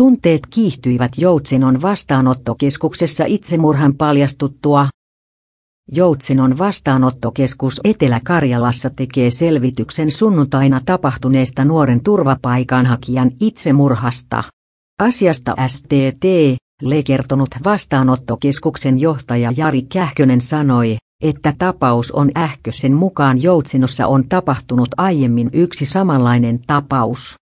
Tunteet kiihtyivät Joutsenon vastaanottokeskuksessa itsemurhan paljastuttua. Joutsenon vastaanottokeskus Etelä-Karjalassa tekee selvityksen sunnuntaina tapahtuneesta nuoren turvapaikanhakijan itsemurhasta. Asiasta STT, Le kertonut vastaanottokeskuksen johtaja Jari Kähkönen sanoi, että tapaus on Ähkösen mukaan Joutsenossa on tapahtunut aiemmin yksi samanlainen tapaus.